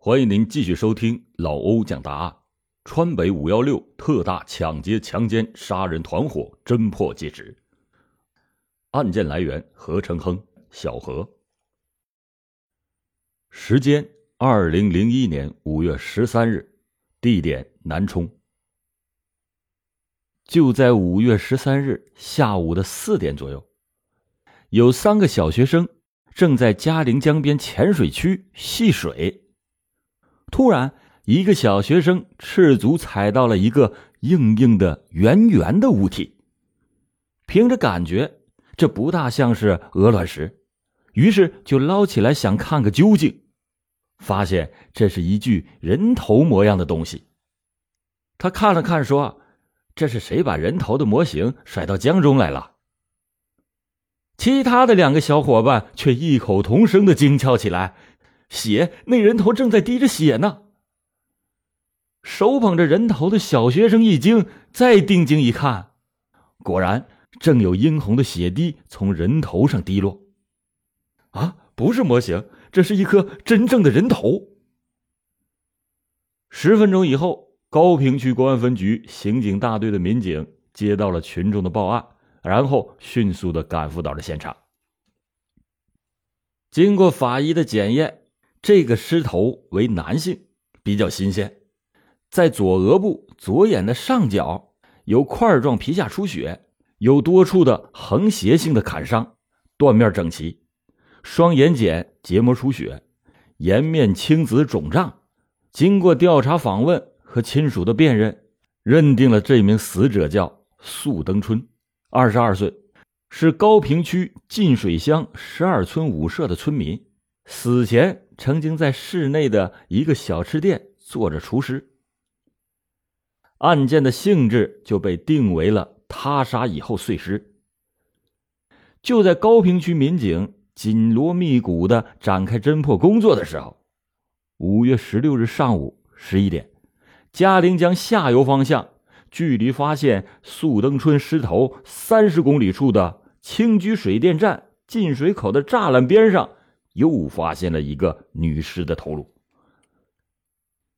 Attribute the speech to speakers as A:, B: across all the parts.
A: 欢迎您继续收听老欧讲大案。川北五幺六特大抢劫、强奸、杀人团伙侦破纪实。案件来源：何成亨、小何。时间：二零零一年五月十三日。地点：南充。就在五月十三日下午的四点左右，有三个小学生正在嘉陵江边浅水区戏水。突然，一个小学生赤足踩到了一个硬硬的、圆圆的物体。凭着感觉，这不大像是鹅卵石，于是就捞起来想看个究竟。发现这是一具人头模样的东西。他看了看，说：“这是谁把人头的模型甩到江中来了？”其他的两个小伙伴却异口同声的惊叫起来。血，那人头正在滴着血呢。手捧着人头的小学生一惊，再定睛一看，果然正有殷红的血滴从人头上滴落。啊，不是模型，这是一颗真正的人头。十分钟以后，高平区公安分局刑警大队的民警接到了群众的报案，然后迅速的赶赴到了现场。经过法医的检验。这个尸头为男性，比较新鲜，在左额部、左眼的上角有块状皮下出血，有多处的横斜性的砍伤，断面整齐，双眼睑结膜出血，颜面青紫肿胀。经过调查访问和亲属的辨认，认定了这名死者叫素登春，二十二岁，是高平区晋水乡十二村五社的村民，死前。曾经在市内的一个小吃店做着厨师。案件的性质就被定为了他杀以后碎尸。就在高平区民警紧锣密鼓的展开侦破工作的时候，五月十六日上午十一点，嘉陵江下游方向，距离发现素登春尸头三十公里处的青居水电站进水口的栅栏边上。又发现了一个女尸的头颅。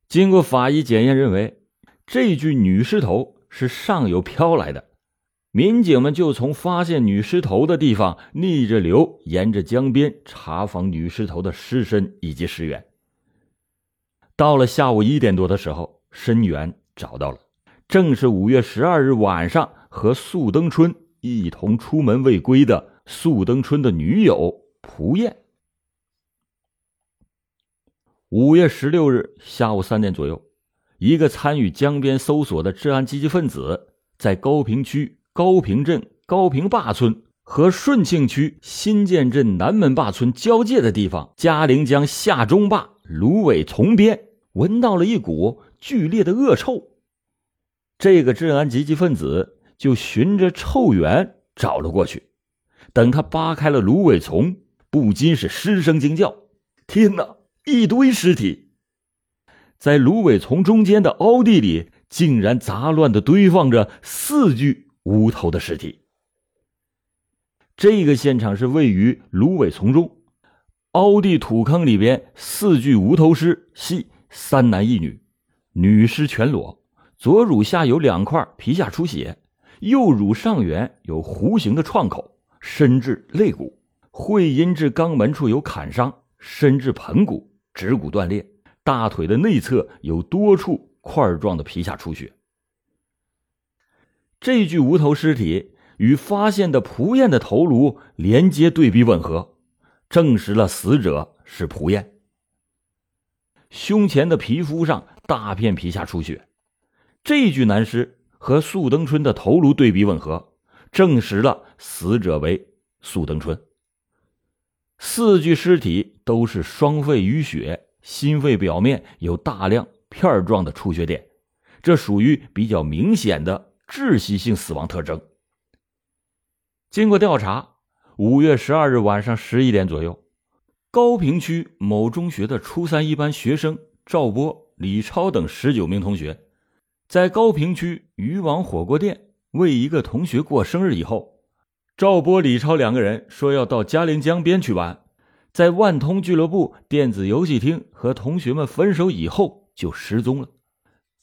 A: 经过法医检验，认为这具女尸头是上游漂来的。民警们就从发现女尸头的地方逆着流，沿着江边查访女尸头的尸身以及尸源。到了下午一点多的时候，身源找到了，正是五月十二日晚上和素登春一同出门未归的素登春的女友蒲燕。五月十六日下午三点左右，一个参与江边搜索的治安积极分子，在高平区高平镇高平坝村和顺庆区新建镇南门坝村交界的地方，嘉陵江下中坝芦苇丛边，闻到了一股剧烈的恶臭。这个治安积极分子就循着臭源找了过去。等他扒开了芦苇丛，不禁是失声惊叫：“天哪！”一堆尸体，在芦苇丛中间的凹地里，竟然杂乱的堆放着四具无头的尸体。这个现场是位于芦苇丛中，凹地土坑里边，四具无头尸系三男一女，女尸全裸，左乳下有两块皮下出血，右乳上缘有弧形的创口，深至肋骨，会阴至肛门处有砍伤，深至盆骨。指骨断裂，大腿的内侧有多处块状的皮下出血。这具无头尸体与发现的蒲燕的头颅连接对比吻合，证实了死者是蒲燕。胸前的皮肤上大片皮下出血，这具男尸和素登春的头颅对比吻合，证实了死者为素登春。四具尸体都是双肺淤血，心肺表面有大量片状的出血点，这属于比较明显的窒息性死亡特征。经过调查，五月十二日晚上十一点左右，高平区某中学的初三一班学生赵波、李超等十九名同学，在高平区渔网火锅店为一个同学过生日以后。赵波、李超两个人说要到嘉陵江边去玩，在万通俱乐部电子游戏厅和同学们分手以后就失踪了。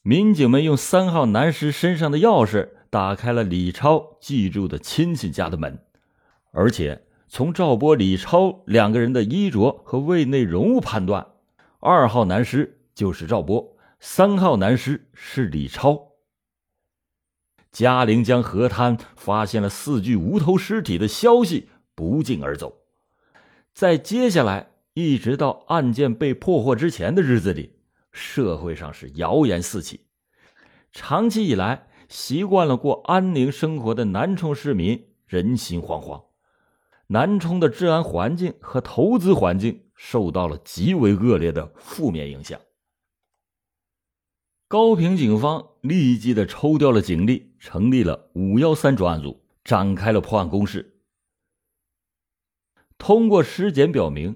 A: 民警们用三号男尸身上的钥匙打开了李超寄住的亲戚家的门，而且从赵波、李超两个人的衣着和胃内容物判断，二号男尸就是赵波，三号男尸是李超。嘉陵江河滩发现了四具无头尸体的消息不胫而走，在接下来一直到案件被破获之前的日子里，社会上是谣言四起。长期以来习惯了过安宁生活的南充市民人心惶惶，南充的治安环境和投资环境受到了极为恶劣的负面影响。高平警方立即的抽调了警力，成立了五幺三专案组，展开了破案攻势。通过尸检表明，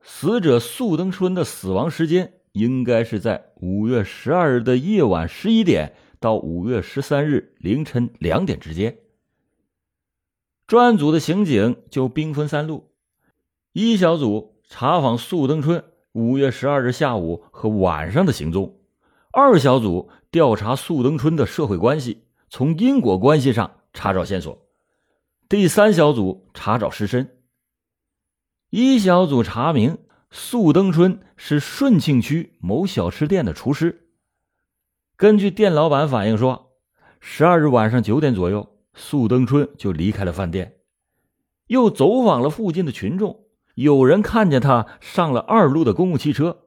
A: 死者素登春的死亡时间应该是在五月十二日的夜晚十一点到五月十三日凌晨两点之间。专案组的刑警就兵分三路：一小组查访素登春五月十二日下午和晚上的行踪。二小组调查素登春的社会关系，从因果关系上查找线索。第三小组查找尸身。一小组查明素登春是顺庆区某小吃店的厨师。根据店老板反映说，十二日晚上九点左右，素登春就离开了饭店，又走访了附近的群众，有人看见他上了二路的公共汽车。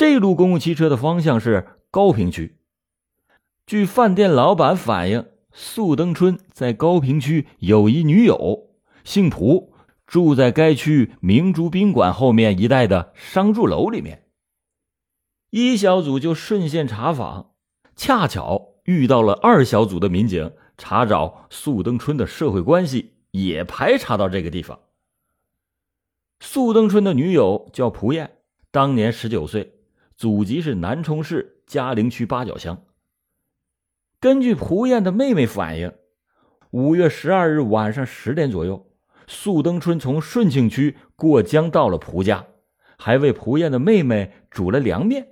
A: 这路公共汽车的方向是高平区。据饭店老板反映，素登春在高平区有一女友，姓蒲，住在该区明珠宾馆后面一带的商住楼里面。一小组就顺线查访，恰巧遇到了二小组的民警，查找素登春的社会关系，也排查到这个地方。素登春的女友叫蒲燕，当年十九岁。祖籍是南充市嘉陵区八角乡。根据蒲燕的妹妹反映，五月十二日晚上十点左右，素登春从顺庆区过江到了蒲家，还为蒲燕的妹妹煮了凉面。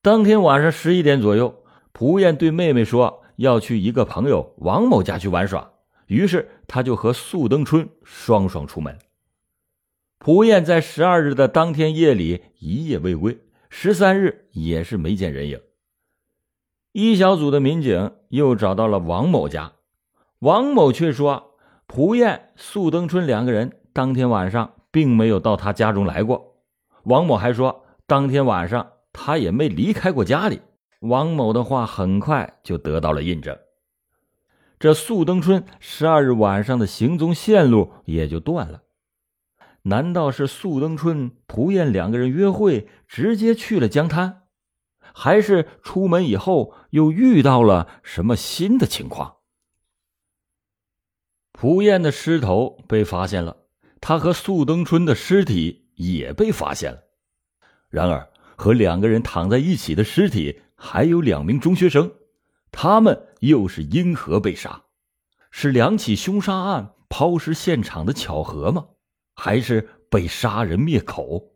A: 当天晚上十一点左右，蒲燕对妹妹说要去一个朋友王某家去玩耍，于是他就和素登春双双出门。蒲燕在十二日的当天夜里一夜未归，十三日也是没见人影。一小组的民警又找到了王某家，王某却说，蒲燕、速登春两个人当天晚上并没有到他家中来过。王某还说，当天晚上他也没离开过家里。王某的话很快就得到了印证，这速登春十二日晚上的行踪线路也就断了。难道是素登春、蒲燕两个人约会，直接去了江滩，还是出门以后又遇到了什么新的情况？蒲燕的尸头被发现了，他和素登春的尸体也被发现了。然而，和两个人躺在一起的尸体还有两名中学生，他们又是因何被杀？是两起凶杀案抛尸现场的巧合吗？还是被杀人灭口。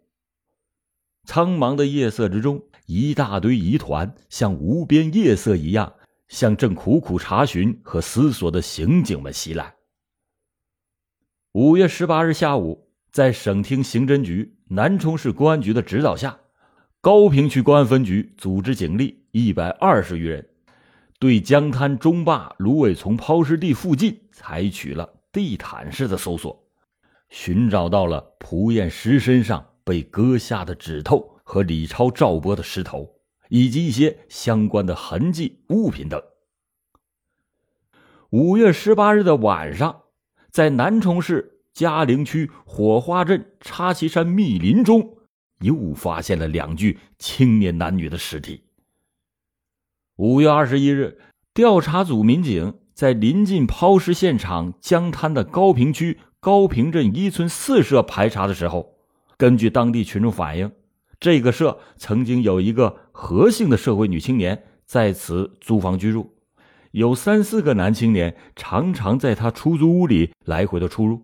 A: 苍茫的夜色之中，一大堆疑团像无边夜色一样，向正苦苦查询和思索的刑警们袭来。五月十八日下午，在省厅刑侦局、南充市公安局的指导下，高平区公安分局组织警力一百二十余人，对江滩中坝芦苇丛抛尸地附近采取了地毯式的搜索。寻找到了蒲燕尸身上被割下的指头和李超、赵波的尸头，以及一些相关的痕迹物品等。五月十八日的晚上，在南充市嘉陵区火花镇插旗山密林中，又发现了两具青年男女的尸体。五月二十一日，调查组民警在临近抛尸现场江滩的高平区。高平镇一村四社排查的时候，根据当地群众反映，这个社曾经有一个何姓的社会女青年在此租房居住，有三四个男青年常常在他出租屋里来回的出入。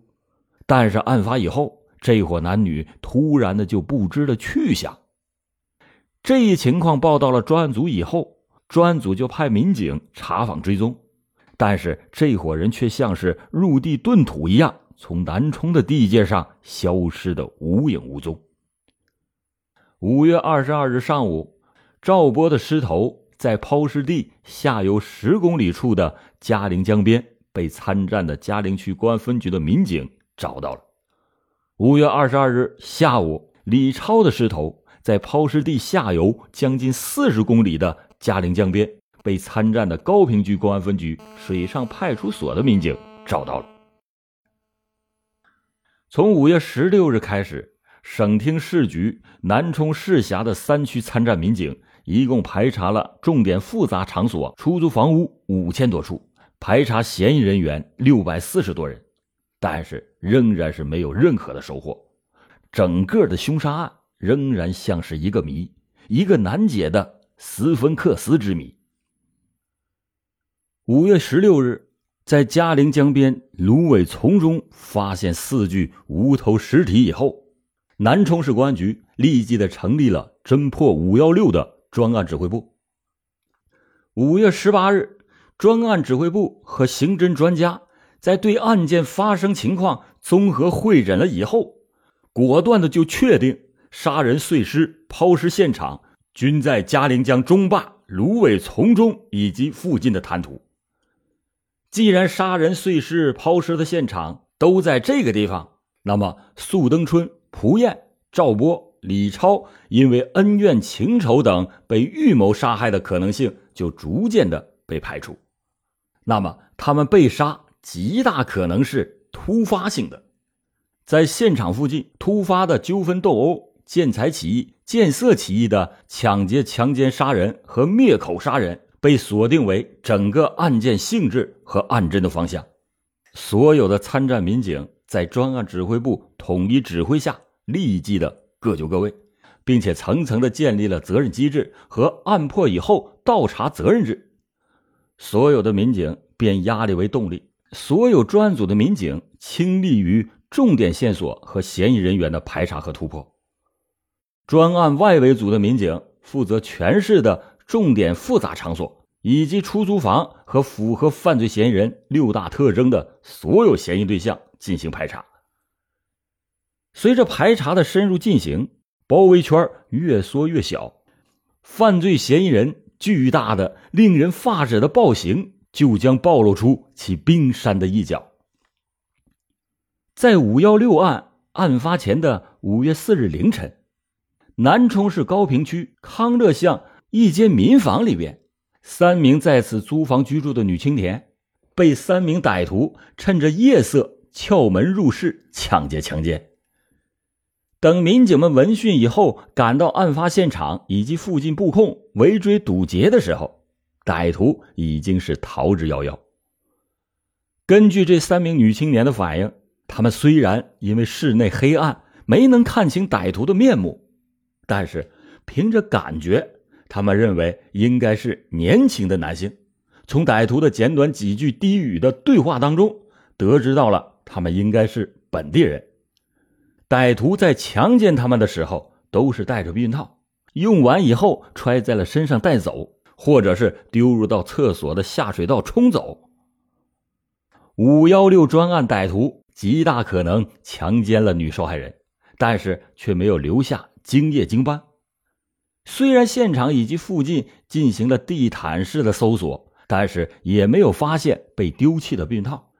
A: 但是案发以后，这伙男女突然的就不知了去向。这一情况报到了专案组以后，专案组就派民警查访追踪，但是这伙人却像是入地遁土一样，从南充的地界上消失的无影无踪。五月二十二日上午，赵波的尸头在抛尸地下游十公里处的嘉陵江边被参战的嘉陵区公安分局的民警找到了。五月二十二日下午，李超的尸头。在抛尸地下游将近四十公里的嘉陵江边，被参战的高平区公安分局水上派出所的民警找到了。从五月十六日开始，省厅市局南充市辖的三区参战民警一共排查了重点复杂场所、出租房屋五千多处，排查嫌疑人员六百四十多人，但是仍然是没有任何的收获。整个的凶杀案。仍然像是一个谜，一个难解的斯芬克斯之谜。五月十六日，在嘉陵江边芦苇丛中发现四具无头尸体以后，南充市公安局立即的成立了侦破“五幺六”的专案指挥部。五月十八日，专案指挥部和刑侦专家在对案件发生情况综合会诊了以后，果断的就确定。杀人碎尸、抛尸现场均在嘉陵江中坝芦苇丛中以及附近的滩涂。既然杀人碎尸、抛尸的现场都在这个地方，那么速登春、蒲燕、赵波、李超因为恩怨情仇等被预谋杀害的可能性就逐渐的被排除。那么他们被杀极大可能是突发性的，在现场附近突发的纠纷斗殴。见财起意、见色起意的抢劫、强奸、杀人和灭口杀人被锁定为整个案件性质和案侦的方向。所有的参战民警在专案指挥部统一指挥下，立即的各就各位，并且层层的建立了责任机制和案破以后倒查责任制。所有的民警变压力为动力，所有专案组的民警倾力于重点线索和嫌疑人员的排查和突破。专案外围组的民警负责全市的重点复杂场所以及出租房和符合犯罪嫌疑人六大特征的所有嫌疑对象进行排查。随着排查的深入进行，包围圈越缩越小，犯罪嫌疑人巨大的、令人发指的暴行就将暴露出其冰山的一角。在五幺六案案发前的五月四日凌晨。南充市高平区康乐巷一间民房里边，三名在此租房居住的女青年被三名歹徒趁着夜色撬门入室抢劫强奸。等民警们闻讯以后赶到案发现场以及附近布控围追堵截的时候，歹徒已经是逃之夭夭。根据这三名女青年的反应，他们虽然因为室内黑暗没能看清歹徒的面目。但是，凭着感觉，他们认为应该是年轻的男性。从歹徒的简短几句低语的对话当中，得知到了他们应该是本地人。歹徒在强奸他们的时候，都是带着避孕套，用完以后揣在了身上带走，或者是丢入到厕所的下水道冲走。五幺六专案歹徒极大可能强奸了女受害人，但是却没有留下。精液精斑，虽然现场以及附近进行了地毯式的搜索，但是也没有发现被丢弃的避孕套，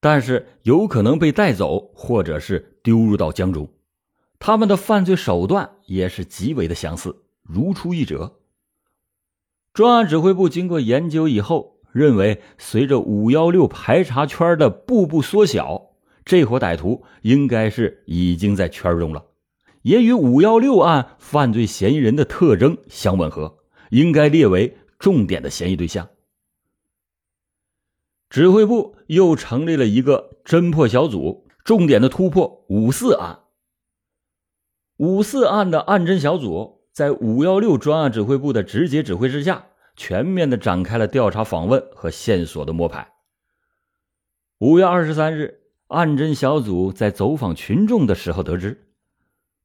A: 但是有可能被带走或者是丢入到江中。他们的犯罪手段也是极为的相似，如出一辙。专案指挥部经过研究以后，认为随着五幺六排查圈的步步缩小，这伙歹徒应该是已经在圈中了。也与五幺六案犯罪嫌疑人的特征相吻合，应该列为重点的嫌疑对象。指挥部又成立了一个侦破小组，重点的突破五四案。五四案的案侦小组在五幺六专案指挥部的直接指挥之下，全面的展开了调查访问和线索的摸排。五月二十三日，案侦小组在走访群众的时候得知，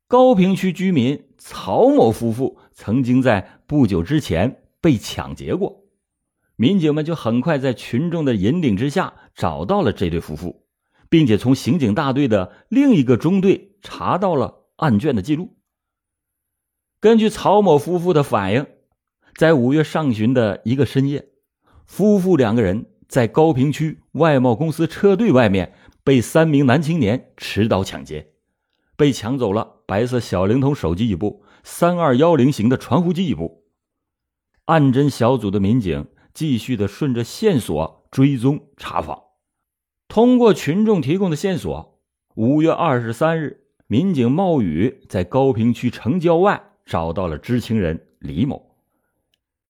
A: 高平区居民曹某夫妇曾经在不久之前被抢劫过。民警们就很快在群众的引领之下找到了这对夫妇，并且从刑警大队的另一个中队查到了案卷的记录。根据曹某夫妇的反映，在五月上旬的一个深夜，夫妇两个人在高平区外贸公司车队外面被三名男青年持刀抢劫，被抢走了白色小灵通手机一部、三二幺零型的传呼机一部。案侦小组的民警。继续的顺着线索追踪查访，通过群众提供的线索，五月二十三日，民警冒雨在高平区城郊外找到了知情人李某。